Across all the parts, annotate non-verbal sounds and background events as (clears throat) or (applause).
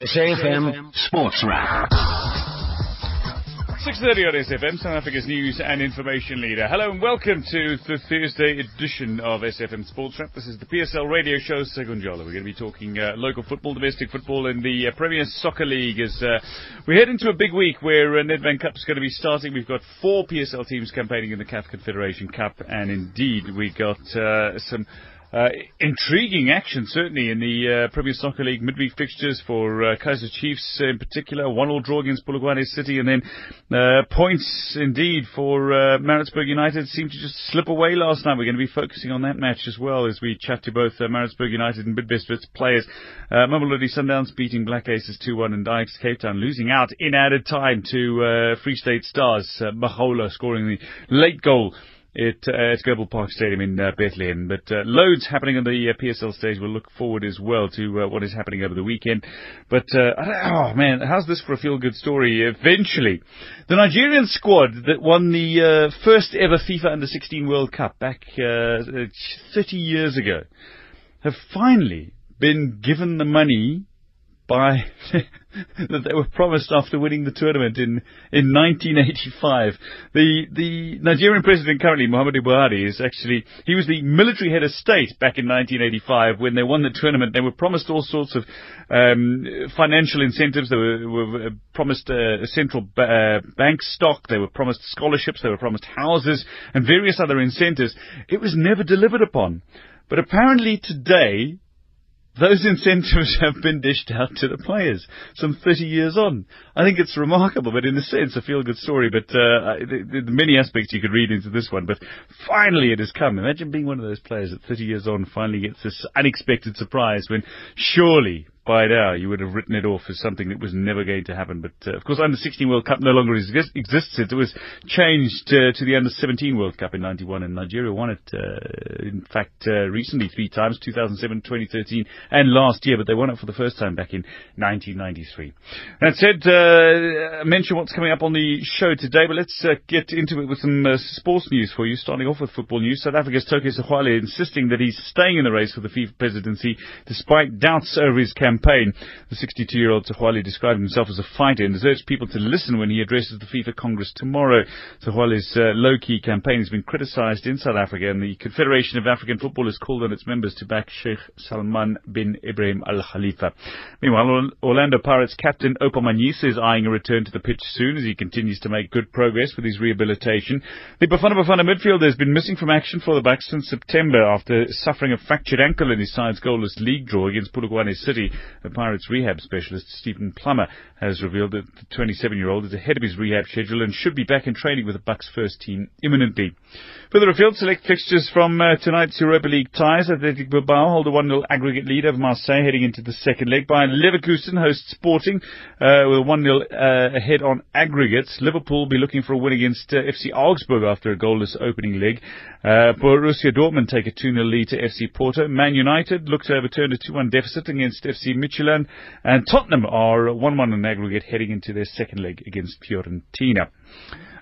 SAFM Sports Wrap. 6.30 on SFM, South Africa's news and information leader. Hello and welcome to the Thursday edition of SFM Sports Wrap. This is the PSL radio show, Segunjalo. We're going to be talking uh, local football, domestic football in the uh, Premier Soccer League as uh, we head into a big week where uh, Nedbank Cup is going to be starting. We've got four PSL teams campaigning in the CAF Confederation Cup and indeed we've got uh, some uh, intriguing action, certainly, in the uh, Premier Soccer League midweek fixtures for uh, Kaizer Chiefs in particular. One-all draw against Polokwane City, and then uh, points indeed for uh, Maritzburg United seemed to just slip away last night. We're going to be focusing on that match as well as we chat to both uh, Maritzburg United and Bidvest players. Uh, Mamelodi Sundowns beating Black Aces 2-1 and Ajax Cape Town losing out in added time to uh, Free State Stars. Mahola scoring the late goal it, uh, at Goble Park Stadium in uh, Bethlehem. But uh, loads happening on the uh, PSL stage. We'll look forward as well to uh, what is happening over the weekend. But uh, oh man, how's this for a feel-good story? Eventually, the Nigerian squad that won the first ever FIFA Under 16 World Cup back uh, 30 years ago have finally been given the money by (laughs) (laughs) that they were promised after winning the tournament in in 1985. The the Nigerian president currently Muhammadu Buhari is actually he was the military head of state back in 1985 when they won the tournament. They were promised all sorts of um, financial incentives. They were, were promised a central uh, bank stock. They were promised scholarships. They were promised houses and various other incentives. It was never delivered upon. But apparently today, those incentives (laughs) have been dished out to the players some 30 years on. I think it's remarkable, but in a sense, a feel-good story. But uh, the, the many aspects you could read into this one. But finally, it has come. Imagine being one of those players that 30 years on finally gets this unexpected surprise when surely by now you would have written it off as something that was never going to happen. But uh, of course, Under 16 World Cup no longer exist- exists. It was changed uh, to the Under 17 World Cup in 91, and Nigeria won it, uh, in fact, uh, recently three times 2007, 2013, and last year, but they won it for the first time back in 1993. That said, uh, mention what's coming up on the show today, but let's uh, get into it with some sports news for you, starting off with football news. South Africa's Tokyo Sexwale insisting that he's staying in the race for the FIFA presidency despite doubts over his campaign campaign. The 62-year-old Sexwale described himself as a fighter and has urged people to listen when he addresses the FIFA Congress tomorrow. Sexwale's uh, low-key campaign has been criticised in South Africa and the Confederation of African Football has called on its members to back Sheikh Salman bin Ibrahim Al Khalifa. Meanwhile, Orlando Pirates captain Oupa Manyisa is eyeing a return to the pitch soon as he continues to make good progress with his rehabilitation. The Bafana Bafana midfielder has been missing from action for the Bucks since September after suffering a fractured ankle in his side's goalless league draw against Polokwane City. The Pirates rehab specialist Stephen Plummer has revealed that the 27-year-old is ahead of his rehab schedule and should be back in training with the Bucks first team imminently. Further afield, select fixtures from uh, tonight's Europa League ties. Athletic Bilbao hold a 1-0 aggregate lead over Marseille heading into the second leg. Bayern Leverkusen hosts Sporting uh, with a 1-0 uh, ahead on aggregates. Liverpool will be looking for a win against uh, FC Augsburg after a goalless opening leg. Uh, Borussia Dortmund take a 2-0 lead to FC Porto. Man United look to overturn a 2-1 deficit against FC Midtjylland. And Tottenham are 1-1 in aggregate heading into their second leg against Fiorentina.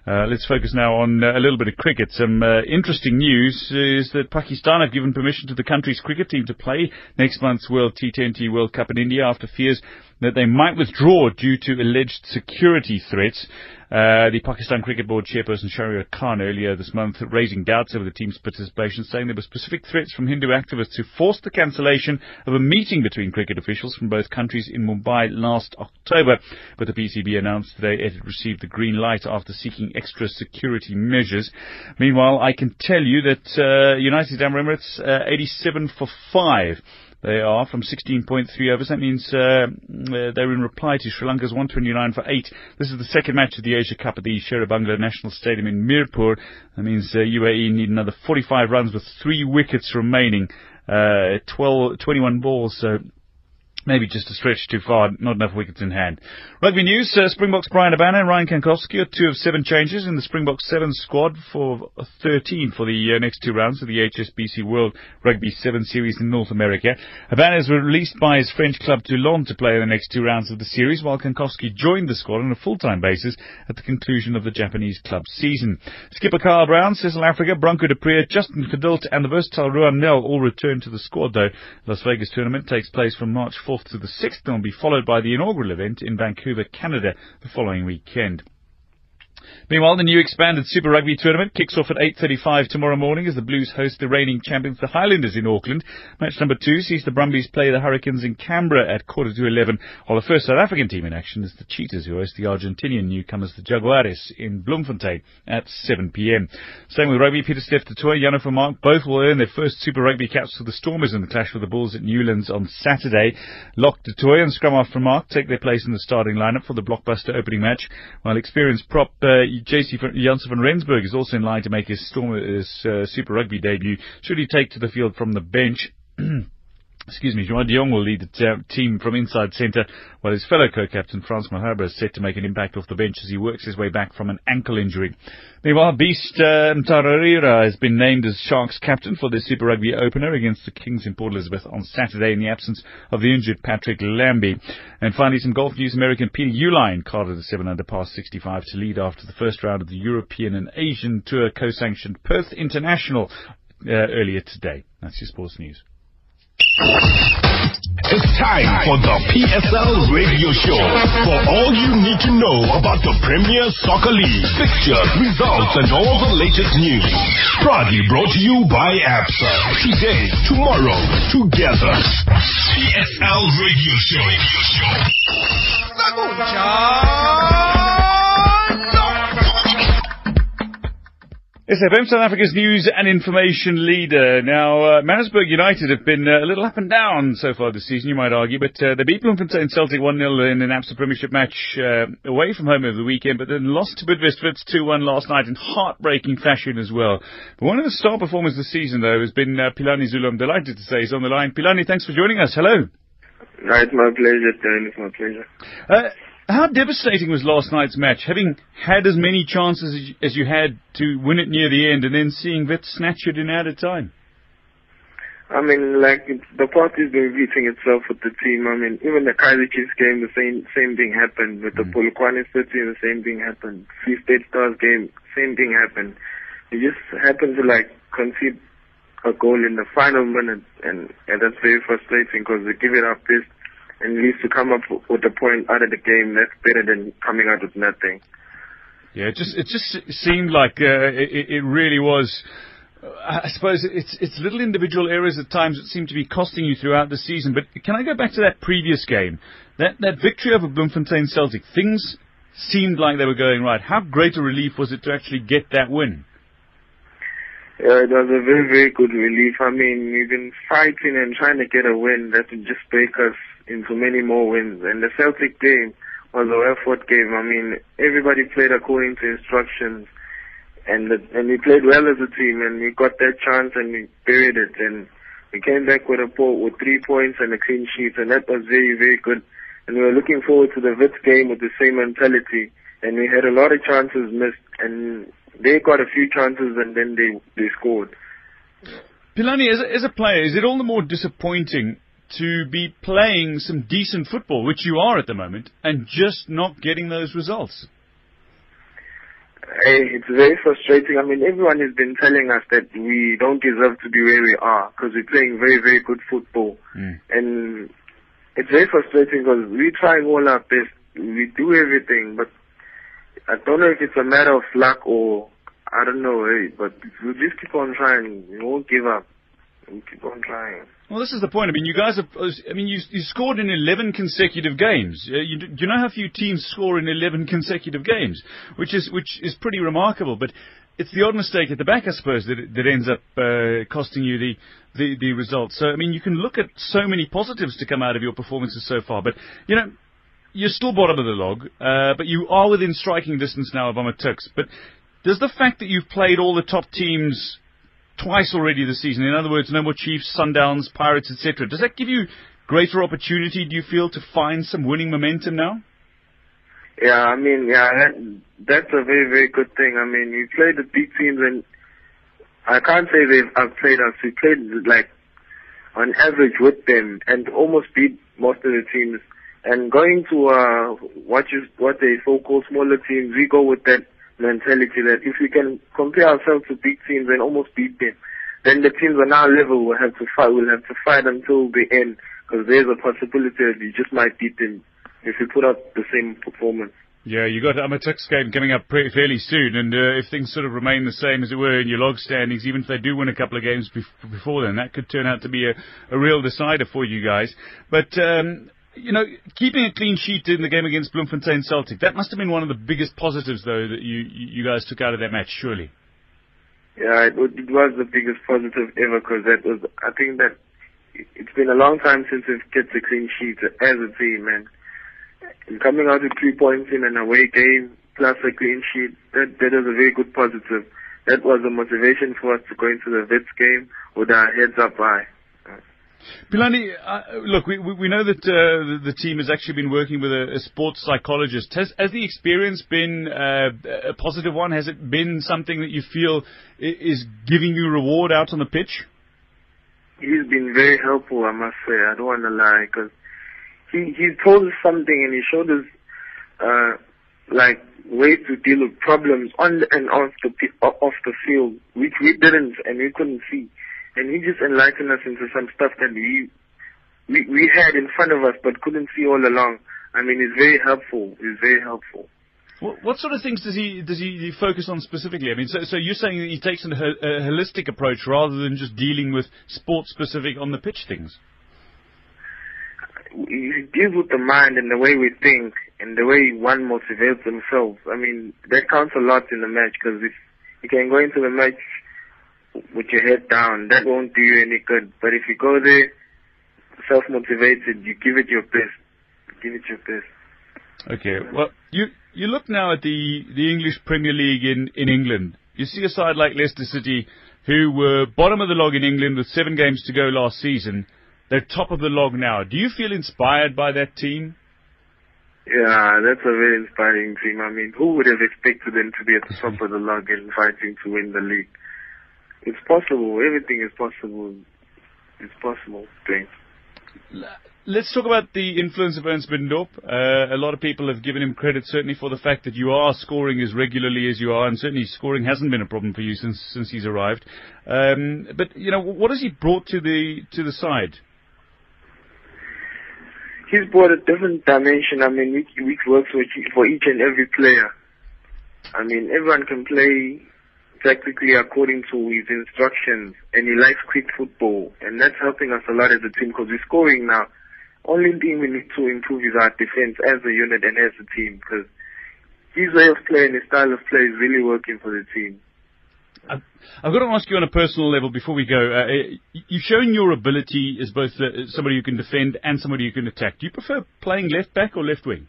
Uh, let's focus now on uh, a little bit of cricket. Some uh, interesting news is that Pakistan have given permission to the country's cricket team to play next month's World T20 World Cup in India after fears that they might withdraw due to alleged security threats. Uh, the Pakistan Cricket Board chairperson Shahryar Khan earlier this month raising doubts over the team's participation, saying there were specific threats from Hindu activists who forced the cancellation of a meeting between cricket officials from both countries in Mumbai last October. But the PCB announced today it had received the green light after seeking extra security measures. Meanwhile, I can tell you that uh, United Arab Emirates uh, 87 for 5 they are from 16.3 overs. That means uh, uh, they're in reply to Sri Lanka's 129 for 8. This is the second match of the Asia Cup at the Sher-e-Bangla National Stadium in Mirpur. That means uh, UAE need another 45 runs with three wickets remaining. Uh, 12, 21 balls, so maybe just a stretch too far, not enough wickets in hand. Rugby news, uh, Springboks Bryan Habana and Ryan Kankowski are two of seven changes in the Springboks 7 squad for 13 for the uh, next two rounds of the HSBC World Rugby 7 Series in North America. Habana is released by his French club Toulon to play in the next two rounds of the series, while Kankowski joined the squad on a full-time basis at the conclusion of the Japanese club season. Skipper Carl Brown, Cecil Africa, Branco du Preez, Justin Geduld and the versatile Ruan Nel all return to the squad though. Las Vegas tournament takes place from March 4 4th to the 6th and will be followed by the inaugural event in Vancouver, Canada the following weekend. Meanwhile, the new expanded Super Rugby tournament kicks off at 8.35 tomorrow morning as the Blues host the reigning champions, the Highlanders in Auckland. Match number two sees the Brumbies play the Hurricanes in Canberra at quarter to 11, while the first South African team in action is the Cheetahs, who host the Argentinian newcomers, the Jaguares, in Bloemfontein at 7pm. Same with rugby, Pieter-Steph du Toit, Jano Vermaak, both will earn their first Super Rugby caps for the Stormers in the clash with the Bulls at Newlands on Saturday. Lock du Toit and Scrum half Vermaak take their place in the starting lineup for the blockbuster opening match, while experienced prop uh, JC Jansen van Rensburg is also in line to make his, Storm, his uh, Super Rugby debut. Should he take to the field from the bench? (clears throat) excuse me, Juan de Jongh will lead the team from inside centre, while his fellow co-captain Frans Malherbe is set to make an impact off the bench as he works his way back from an ankle injury. Meanwhile, Beast uh, Mtawarira has been named as Sharks captain for the Super Rugby opener against the Kings in Port Elizabeth on Saturday in the absence of the injured Patrick Lambie. And finally, some golf news. American Peter Uihlein carded a 7 under par 65 to lead after the first round of the European and Asian Tour co-sanctioned Perth International uh, earlier today. That's your sports news. It's time for the PSL radio show. For all you need to know about the Premier Soccer League, fixtures, results, and all the latest news. Proudly brought to you by ABSA. Today, tomorrow, together. PSL radio show. Radio show. SFM South Africa's news and information leader. Now, uh, Maritzburg United have been uh, a little up and down so far this season, you might argue, but uh, they beat Bloemfontein Celtic 1-0 in an ABSA Premiership match uh, away from home over the weekend, but then lost to Bidvest Wits 2-1 last night in heartbreaking fashion as well. But one of the star performers this season, though, has been uh, Philani Zulu. I'm delighted to say he's on the line. Philani, thanks for joining us. Hello. No, it's my pleasure, Dan. It's my pleasure. How devastating was last night's match, having had as many chances as you, as you had to win it near the end, and then seeing Wits snatch it in added time? I mean, like the party's been repeating itself with the team. I mean, even the Kaizer Chiefs game, the same same thing happened. With the Mm. Polokwane City, the same thing happened. Free State Stars game, same thing happened. You just happen to like concede a goal in the final minute, and, and that's very frustrating because we give it our best, and at least to come up with a point out of the game, that's better than coming out with nothing. Yeah, it just it just seemed like uh, it, it really was. uh, I suppose it's it's little individual errors at times that seem to be costing you throughout the season. But can I go back to that previous game, that that victory over Bloemfontein Celtic? Things seemed like they were going right. How great a relief was it to actually get that win? Yeah, it was a very, very good relief. I mean, we've been fighting and trying to get a win that would just break us into many more wins. And the Celtic game was a effort game. I mean, everybody played according to instructions. And the, and we played well as a team and we got that chance and we buried it. And we came back with a po- with three points and a clean sheet and that was very, very good. And we were looking forward to the Wits game with the same mentality. And we had a lot of chances missed and they got a few chances and then they they scored. Philani, as a, as a player, is it all the more disappointing to be playing some decent football, which you are at the moment, and just not getting those results? It's very frustrating. I mean, everyone has been telling us that we don't deserve to be where we are because we're playing very, very good football. Mm. And it's very frustrating because we're trying all our best. We do everything, but I don't know if it's a matter of luck or I don't know, eh, but we just keep on trying. We won't give up. We keep on trying. Well, this is the point. I mean, you guys have. I mean, you, you scored in 11 consecutive games. Uh, you, do you know how few teams score in 11 consecutive games, which is which is pretty remarkable. But it's the odd mistake at the back, I suppose, that that ends up uh, costing you the, the the results. So, I mean, you can look at so many positives to come out of your performances so far. But you know, you're still bottom of the log, uh, but you are within striking distance now of AmaTuks. But does the fact that you've played all the top teams twice already this season. In other words, no more Chiefs, Sundowns, Pirates, etc. Does that give you greater opportunity, do you feel, to find some winning momentum now? Yeah, I mean, yeah, that, that's a very, very good thing. I mean, you play the big teams and I can't say they've outplayed us. We played like on average with them and almost beat most of the teams. And going to uh, what you what they so-called smaller teams, we go with that mentality that if we can compare ourselves to big teams and almost beat them, then the teams on our level will have to fight. We'll have to fight until the end because there's a possibility that you just might beat them if you put up the same performance. Yeah, you got AmaTuks game coming up pretty, fairly soon, and uh, if things sort of remain the same as it were in your log standings, even if they do win a couple of games bef- before then, that could turn out to be a, a real decider for you guys. But um, you know, keeping a clean sheet in the game against Bloemfontein Celtic, that must have been one of the biggest positives, though, that you you guys took out of that match, surely. Yeah, it, it was the biggest positive ever because that was, I think that it's been a long time since we've kept a clean sheet as a team, and and coming out with three points in an away game plus a clean sheet, that that was a very good positive. That was a motivation for us to go into the Wits game with our heads up high. Philani, uh, look, we, we know that uh, the, the, team has actually been working with a, a sports psychologist. Has, has, the experience been uh, a positive one? Has it been something that you feel is giving you reward out on the pitch? He's been very helpful, I must say. I don't want to lie, because he he told us something and he showed us uh, like ways to deal with problems on and off the off the field, which we didn't and we couldn't see and he just enlightened us into some stuff that we we we had in front of us but couldn't see all along. I mean, he's very helpful. He's very helpful. What, what sort of things does he does he focus on specifically? I mean, so, so you're saying that he takes a, a holistic approach rather than just dealing with sport specific on the pitch things. He deals with the mind and the way we think and the way one motivates themselves. I mean, that counts a lot in the match because if you can go into the match with your head down, that won't do you any good. But if you go there self-motivated, you give it your best. Give it your best. Okay. Well, you you look now at the the English Premier League in in England. You see a side like Leicester City, who were bottom of the log in England with seven games to go last season. They're top of the log now. Do you feel inspired by that team? Yeah, that's a very inspiring team. I mean, who would have expected them to be at the top of the log and fighting to win the league? It's possible. Everything is possible. It's possible. Thanks. Let's talk about the influence of Ernst Middendorp. Uh, a lot of people have given him credit certainly for the fact that you are scoring as regularly as you are, and certainly scoring hasn't been a problem for you since since he's arrived. Um, but you know, what has he brought to the to the side? He's brought a different dimension. I mean, which, which works for each and every player. I mean, everyone can play tactically according to his instructions, and he likes quick football, and that's helping us a lot as a team because we're scoring now. Only thing we need to improve is our defense as a unit and as a team because his way of playing, his style of play is really working for the team. I've got to ask you on a personal level before we go. Uh, uh you've shown your ability as both uh, somebody who can defend and somebody who can attack. Do you prefer playing left back or left wing?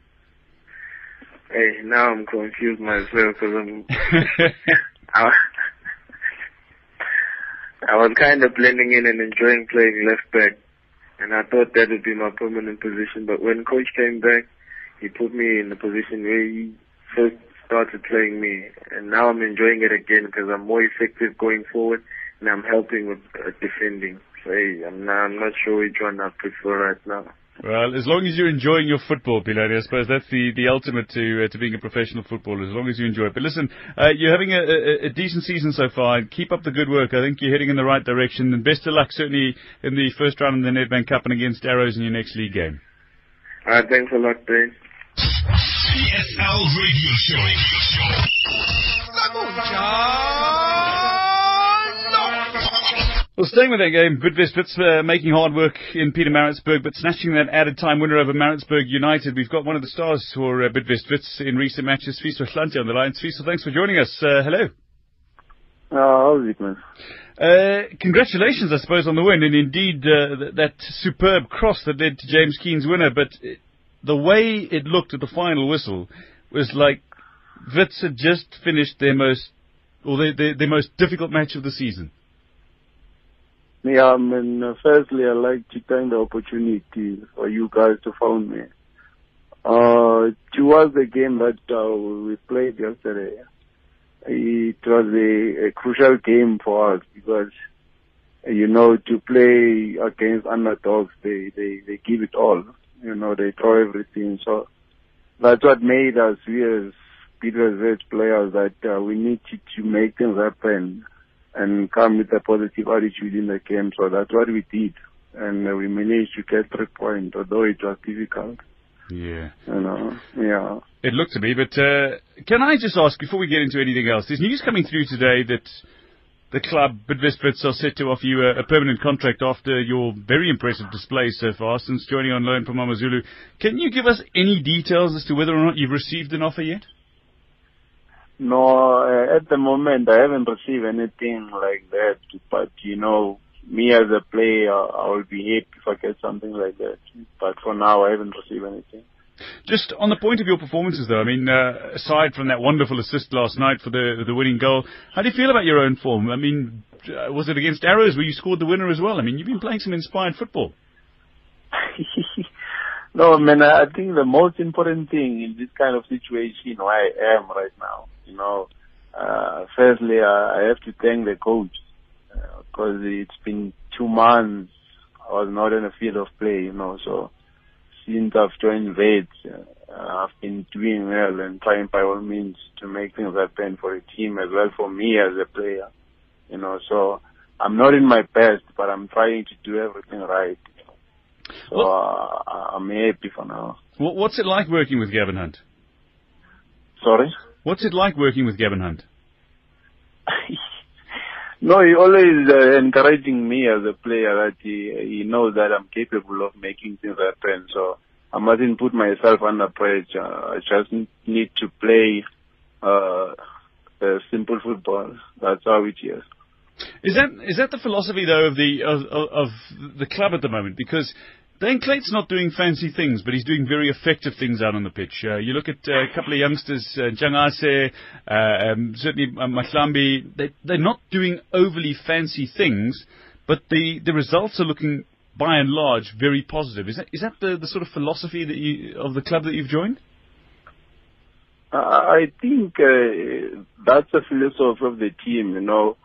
Hey, now I'm confused myself because I'm (laughs) I, (laughs) I was kind of blending in and enjoying playing left back, and I thought that would be my permanent position. But when coach came back, he put me in the position where he first started playing me, and now I'm enjoying it again because I'm more effective going forward, and I'm helping with uh, defending. So hey, I'm not, I'm not sure which one I prefer right now. Well, as long as you're enjoying your football, Philani, I suppose that's the, the ultimate to uh, to being a professional footballer. As long as you enjoy it. But listen, uh, you're having a, a, a, decent season so far. Keep up the good work. I think you're heading in the right direction. And best of luck, certainly in the first round of the Nedbank Cup and against Arrows in your next league game. All right, thanks a lot, Ben. PSL Radio Show. Well, staying with that game, Bidvest uh, making hard work in Peter Pietermaritzburg, but snatching that added time winner over Maritzburg United. We've got one of the stars for uh, Bidvest Wits in recent matches, Sfiso Hlanti on the line. Sfiso, thanks for joining us. Uh, hello. Uh, how's it, man? Uh, congratulations, I suppose, on the win, and indeed uh, th- that superb cross that led to James Keene's winner. But the way it looked at the final whistle was like Wits had just finished their most, or their, their, their most difficult match of the season. Yeah, I mean, uh, firstly, I'd like to thank the opportunity for you guys to phone me. Uh, towards the game that uh, we played yesterday, it was a, a crucial game for us because, you know, to play against underdogs, they, they, they give it all. You know, they throw everything. So that's what made us, we as Peter players, that uh, we need to make things happen and come with a positive attitude in the game. So that's what we did. and uh, we managed to get three points, although it was difficult. Yeah. You know, yeah. It looked to me, but uh, can I just ask before we get into anything else? There's news coming through today that the club Bidvest are set to offer you a, a, permanent contract after your very impressive display so far since joining on loan from AmaZulu. Can you give us any details as to whether or not you've received an offer yet? No, uh, at the moment I haven't received anything like that. But you know, me as a player, I will be happy if I get something like that. But for now, I haven't received anything. Just on the point of your performances, though, I mean, uh, aside from that wonderful assist last night for the the winning goal, how do you feel about your own form? I mean, uh, was it against Arrows where you scored the winner as well? I mean, you've been playing some inspired football. (laughs) no, man, I think the most important thing in this kind of situation where I am right now, you know, uh, firstly, I have to thank the coach because uh, it's been two months I was not in the field of play, you know, so since I've joined Wits, uh, I've been doing well and trying by all means to make things happen for the team as well for me as a player. You know, so I'm not in my best, but I'm trying to do everything right. So uh, I'm happy for now. What's it like working with Gavin Hunt? Sorry? What's it like working with Gavin Hunt? (laughs) no, he always uh, encouraging me as a player that he, he knows that I'm capable of making things happen. So I mustn't put myself under pressure. I just need to play uh, simple football. That's how it is. Is that is that the philosophy though of the of, of the club at the moment? Because Dane Clayton's not doing fancy things, but he's doing very effective things out on the pitch. Uh, you look at uh, a couple of youngsters, uh, uh, um, certainly uh, they, they're not doing overly fancy things, but the, the results are looking, by and large, very positive. Is that, is that the, the sort of philosophy that you, of the club that you've joined? I think uh, that's the philosophy of the team, you know.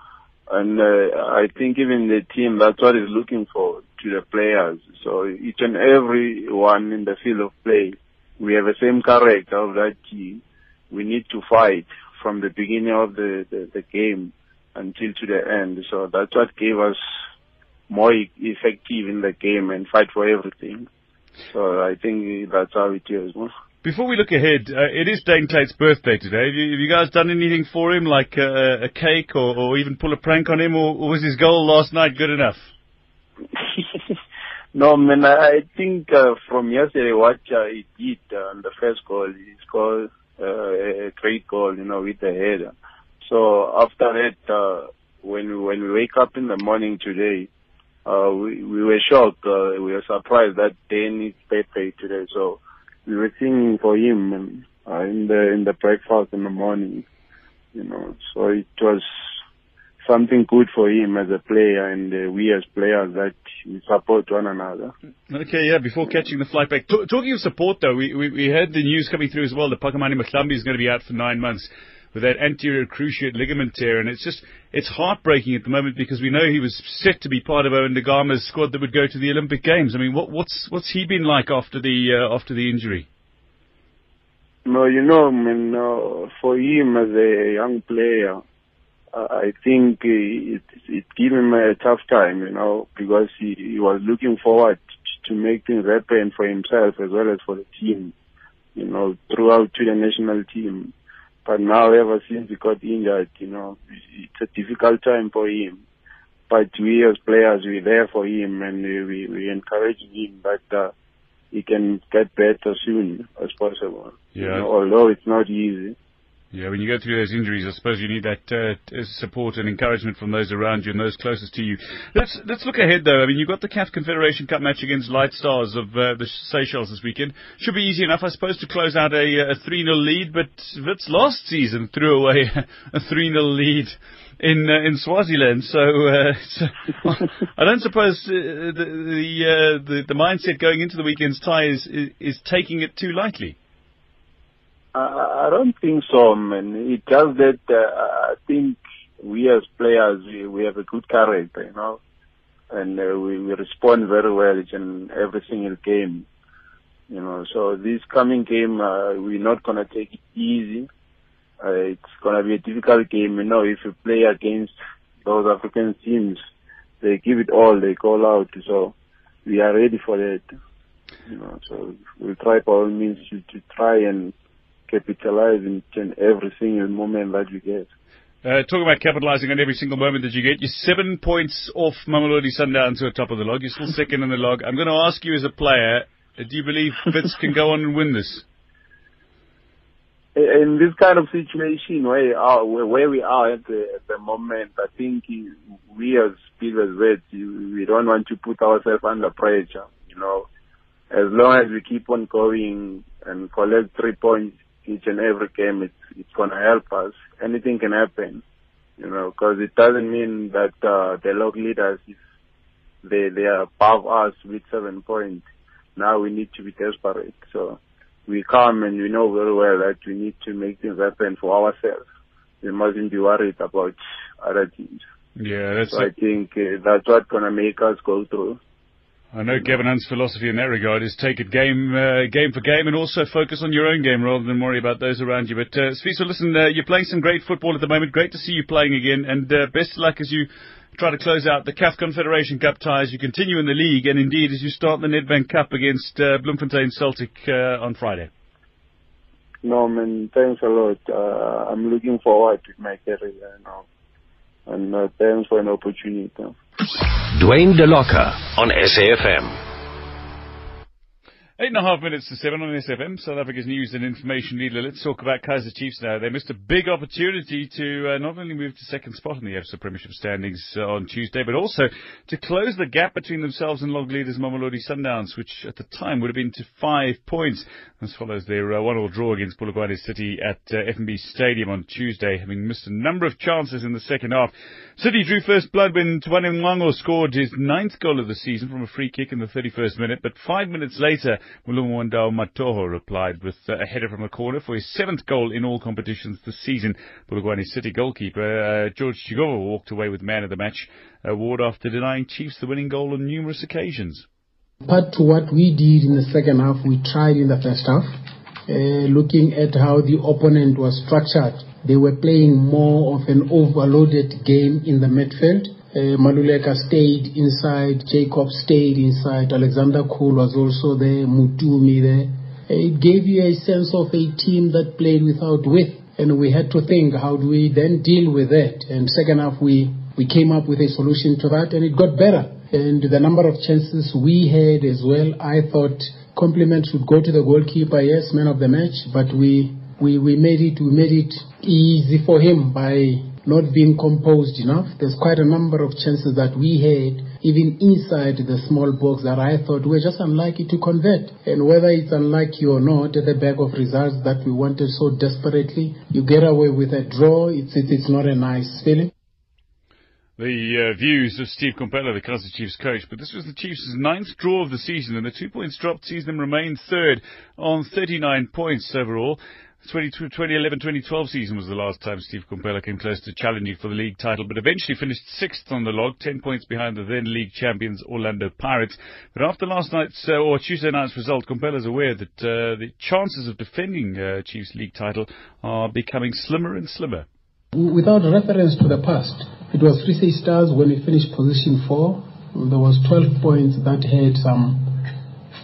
And uh, I think even the team, that's what is looking for to the players. So each and every one in the field of play, we have the same character of that team. We need to fight from the beginning of the, the, the game until to the end. So that's what gave us more effective in the game and fight for everything. So I think that's how it is. Before we look ahead, uh, it is Dane Clayton's birthday today. Have you, have you, guys done anything for him, like uh, a cake or, or, even pull a prank on him, or, or was his goal last night good enough? (laughs) no, man, I think uh, from yesterday what uh, he did on the first goal, he scored uh, a great goal, you know, with the header. So after that, uh, when when we wake up in the morning today, uh, we, we were shocked. Uh, we were surprised that Dane is birthday today. So we were singing for him and, uh, in the in the breakfast in the morning, you know. So it was something good for him as a player and uh, we as players that we support one another. Okay, yeah, before catching the flight back. T- talking of support though, we, we, we heard the news coming through as well that Phakamani Mahlambi is going to be out for nine months with that anterior cruciate ligament tear and it's just, it's heartbreaking at the moment because we know he was set to be part of Owen Da Gama's squad that would go to the Olympic Games. I mean, what, what's, what's he been like after the, uh, after the injury? No, you know, I mean, uh, for him as a young player, I think it, it gave him a tough time, you know, because he, he was looking forward to make things happen for himself as well as for the team, you know, throughout to the national team. But now, ever since he got injured, you know, it's a difficult time for him. But we as players, we're there for him and we, we encourage him that uh, he can get better soon as possible. Yeah. You know, although it's not easy. Yeah, when you go through those injuries, I suppose you need that uh, support and encouragement from those around you and those closest to you. Let's let's look ahead though. I mean, you've got the CAF Confederation Cup match against Light Stars of uh, the Seychelles this weekend. Should be easy enough, I suppose, to close out a, a 3-0 lead. But Wits last season threw away (laughs) a 3-0 lead in uh, in Swaziland. So, uh, so (laughs) I don't suppose uh, the the, uh, the, the mindset going into the weekend's tie is, is, is taking it too lightly. I don't think so, man. It does that. Uh, I think we as players, we, we have a good character, you know, and uh, we, we respond very well in every single game, you know. So this coming game, uh, we're not gonna take it easy. Uh, it's gonna be a difficult game, you know. If you play against those African teams, they give it all, they call out. So we are ready for that. You know, so we'll try by all means to, to try and capitalize in every single moment that you get. Uh, talking about capitalising on every single moment that you get, you're seven points off Mamelodi Sundowns to the top of the log. You're still second in the log. I'm going to ask you as a player, uh, do you believe Wits can go on and win this? In this kind of situation where we are, where we are at the, at the moment, I think we as people as we don't want to put ourselves under pressure. You know, as long as we keep on going and collect three points each and every game, it's it's going to help us. Anything can happen, you know, because it doesn't mean that uh, the log leaders, if they they are above us with seven points, now we need to be desperate. So we come and we know very well that we need to make things happen for ourselves. We mustn't be worried about other teams. Yeah, that's. So I think uh, that's what's going to make us go through. I know Gavin Hunt's philosophy in that regard is take it game uh, game for game and also focus on your own game rather than worry about those around you. But uh, Sfiso, listen, uh, you're playing some great football at the moment. Great to see you playing again, and uh, best of luck as you try to close out the CAF Confederation Cup ties. You continue in the league, and indeed as you start the Nedbank Cup against uh, Bloemfontein Celtic uh, on Friday. Norman, thanks a lot. Uh, I'm looking forward to my career now, and uh, thanks for an opportunity. Dwayne DeLocca on SAFM. Eight and a half minutes to seven on SFM, South Africa's news and information leader. Let's talk about Kaizer Chiefs now. They missed a big opportunity to uh, not only move to second spot in the Absa Premiership standings uh, on Tuesday, but also to close the gap between themselves and log leaders Mamelodi Sundowns, which at the time would have been to five points. This follows their uh, one-all draw against Polokwane City at uh, FNB Stadium on Tuesday, having missed a number of chances in the second half. City drew first blood when Twane Mwango scored his ninth goal of the season from a free kick in the 31st minute, but five minutes later, Mulomowandau Mathoho replied with a header from a corner for his seventh goal in all competitions this season. Polokwane City goalkeeper uh, George Chigova walked away with man of the match award after denying Chiefs the winning goal on numerous occasions. Part to what we did in the second half, we tried in the first half. Uh, looking at how the opponent was structured, they were playing more of an overloaded game in the midfield uh, Maluleka stayed inside, Jacob stayed inside, Alexander Cool was also there, Mutumi there. It gave you a sense of a team that played without width, and we had to think how do we then deal with that. And second half, we we came up with a solution to that, and it got better. And the number of chances we had as well, I thought compliments should go to the goalkeeper, yes, man of the match, but we we, we made it we made it easy for him by not being composed enough. There's quite a number of chances that we had, even inside the small box, that I thought were just unlikely to convert. And whether it's unlikely or not, at the back of results that we wanted so desperately, you get away with a draw. It's, it's, not a nice feeling the uh, views of Steve Komphela, the Kaizer Chiefs coach. But this was the Chiefs' ninth draw of the season, and the two points dropped sees them remain third on 39 points overall. 2011-2012 season was the last time Steve Komphela came close to challenging for the league title, but eventually finished sixth on the log, 10 points behind the then league champions Orlando Pirates. But after last night's, uh, or Tuesday night's result, is aware that uh, the chances of defending uh, Chiefs league title are becoming slimmer and slimmer. Without reference to the past, it was Free State Stars when we finished position four. There was 12 points that had some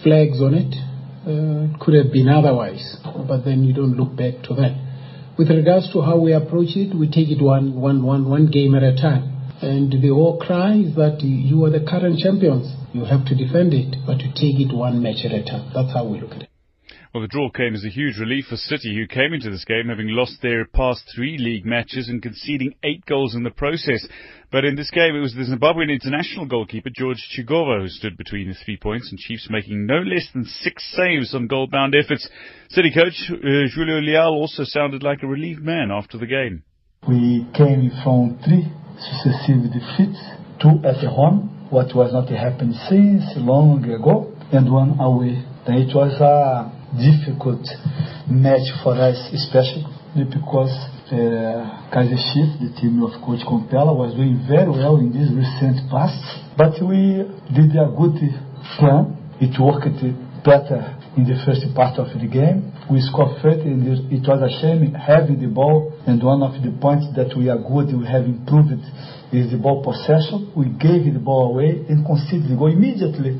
flags on it uh, could have been otherwise, but then you don't look back to that. With regards to how we approach it, we take it one, one, one, one game at a time. And the whole cry is that you are the current champions. You have to defend it, but to take it one match at a time. That's how we look at it. Well, the draw came as a huge relief for City, who came into this game having lost their past three league matches and conceding eight goals in the process. But in this game, it was the Zimbabwean international goalkeeper George Chigova who stood between the three points, and Chiefs making no less than six saves on goal-bound efforts. City coach uh, Julio Leal also sounded like a relieved man after the game. We came from three successive defeats, two at home, what was not happening since long ago, and one away. It was a difficult match for us, especially because uh, Kaizer Chiefs, the team of Coach Komphela, was doing very well in this recent past. But we did a good plan. It worked better in the first part of the game. We scored first, and it was a shame having the ball. And one of the points that we are good, we have improved, is the ball possession. We gave the ball away and conceded the goal immediately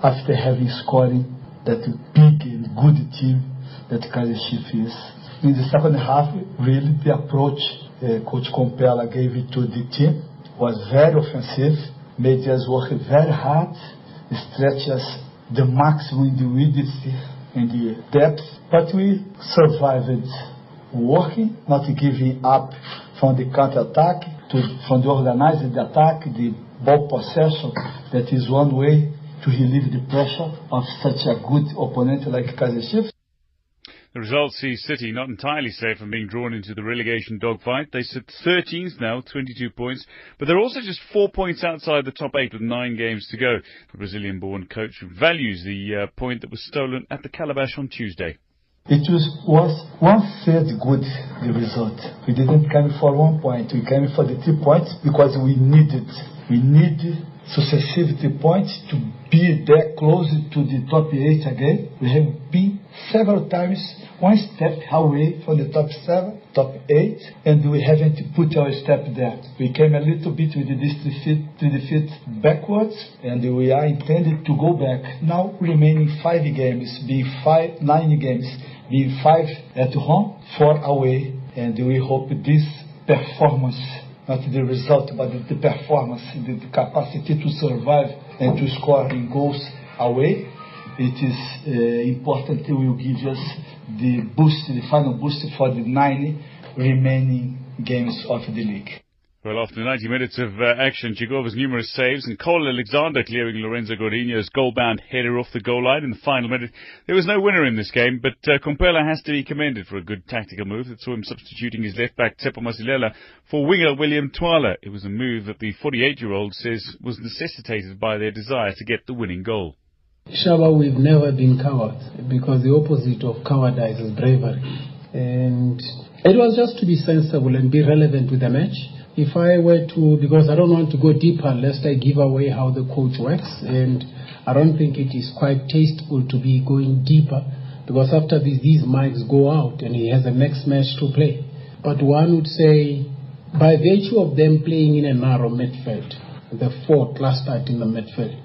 after having scoring that big and good team that Kaizer Chiefs is. In the second half, really the approach uh, Coach Komphela gave it to the team was very offensive, made us work very hard, stretch us the maximum in the width and the depth, but we survived working, not giving up from the counter-attack, to, from the organized attack, the ball possession, that is one way to relieve the pressure of such a good opponent like Kaizer The result sees City not entirely safe from being drawn into the relegation dogfight. They sit 13th now, 22 points, but they're also just four points outside the top eight with nine games to go. The Brazilian-born coach values the uh, point that was stolen at the Calabash on Tuesday. It was, was one third good, the result. We didn't come for one point. We came for the three points because we needed, we needed successive points to be there close to the top eight again. We have been several times one step away from the top seven, top eight, and we haven't put our step there. We came a little bit with this defeat, the defeat backwards, and we are intended to go back. Now remaining five games, being five, nine games, being five at home, four away, and we hope this performance not the result, but the, the performance, the, the, capacity to survive and to score in goals away. It is uh, important. It will give us the boost, the final boost for the nine remaining games of the league. Well, after 90 minutes of uh, action, Chigova's numerous saves and Cole Alexander clearing Lorenzo Gordinho's goal-bound header off the goal line in the final minute. There was no winner in this game, but uh, Komphela has to be commended for a good tactical move that saw him substituting his left-back Tsepo Masilela for winger William Twala. It was a move that the 48-year-old says was necessitated by their desire to get the winning goal. Shaba, we've never been cowards because the opposite of cowardice is bravery. And it was just to be sensible and be relevant with the match if I were to, because I don't want to go deeper lest I give away how the coach works, and I don't think it is quite tasteful to be going deeper, because after this, these mics go out and he has a next match to play. But one would say, by virtue of them playing in a narrow midfield, the four clustered in the midfield,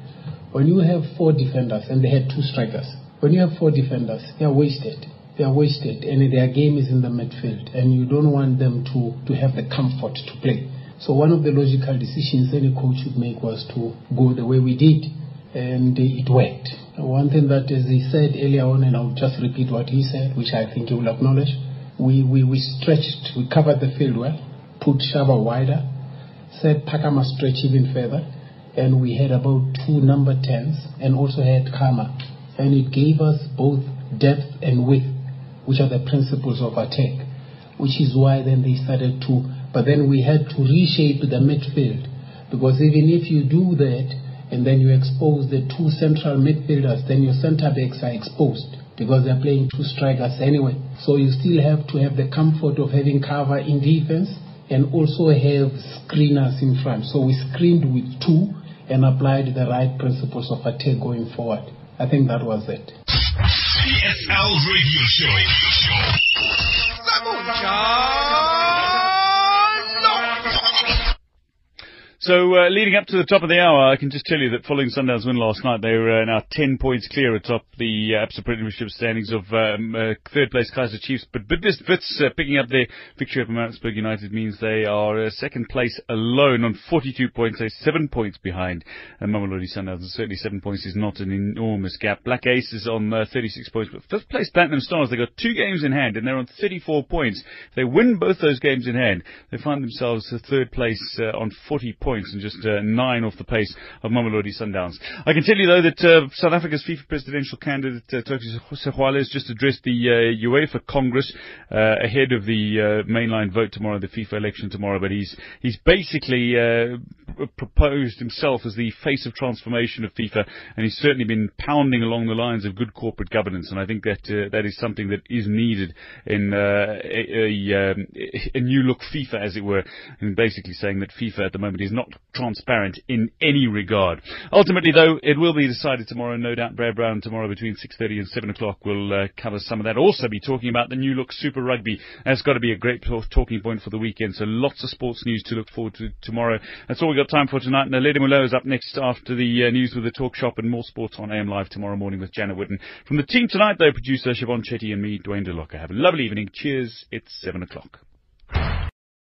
when you have four defenders and they had two strikers, when you have four defenders, they are wasted they are wasted and their game is in the midfield and you don't want them to, to have the comfort to play. So one of the logical decisions any coach would make was to go the way we did and it worked. One thing that as he said earlier on and I'll just repeat what he said, which I think he will acknowledge, we, we, we stretched, we covered the field well, put Shaba wider, said Paka must stretch even further and we had about two number 10s and also had Kama and it gave us both depth and width which are the principles of attack, which is why then they started to, but then we had to reshape the midfield, because even if you do that, and then you expose the two central midfielders, then your centre backs are exposed because they're playing two strikers anyway. So you still have to have the comfort of having cover in defense and also have screeners in front. So we screened with two and applied the right principles of attack going forward. I think that was it. PSL Radio Show. So, uh, leading up to the top of the hour, I can just tell you that following Sundowns' win last night, they are uh, now 10 points clear atop the uh, Premiership standings of um, uh, third place Kaizer Chiefs. But Bidvest Wits uh, picking up their victory over Maritzburg United means they are uh, second place alone on 42 points. They're seven points behind uh, Mamelodi Sundowns. And certainly seven points is not an enormous gap. Black Aces on uh, 36 points. But fifth place Platinum Stars, they've got two games in hand and they're on 34 points. If they win both those games in hand, they find themselves third place on 40 points points and just uh, nine off the pace of Mamelodi Sundowns. I can tell you though that uh, South Africa's FIFA presidential candidate uh, Toki has just addressed the uh, UEFA Congress uh, ahead of the uh, mainline vote tomorrow, the FIFA election tomorrow. But he's he's basically uh, proposed himself as the face of transformation of FIFA, and he's certainly been pounding along the lines of good corporate governance. And I think that that is something that is needed in a, a, um, a new look FIFA, as it were, and basically saying that FIFA at the moment is not not transparent in any regard. Ultimately, though, it will be decided tomorrow. No doubt, Brad Brown tomorrow between 6:30 and 7 o'clock will uh, cover some of that. Also, be talking about the new look Super Rugby. That's got to be a great talking point for the weekend. So, lots of sports news to look forward to tomorrow. That's all we got time for tonight. Now, Lady Mulo is up next after the uh, news with the talk shop and more sports on AM Live tomorrow morning with Janet Witten. From the team tonight, though, producer Siobhan Chetty and me, Dwayne DeLocca. Have a lovely evening. Cheers. It's 7 o'clock.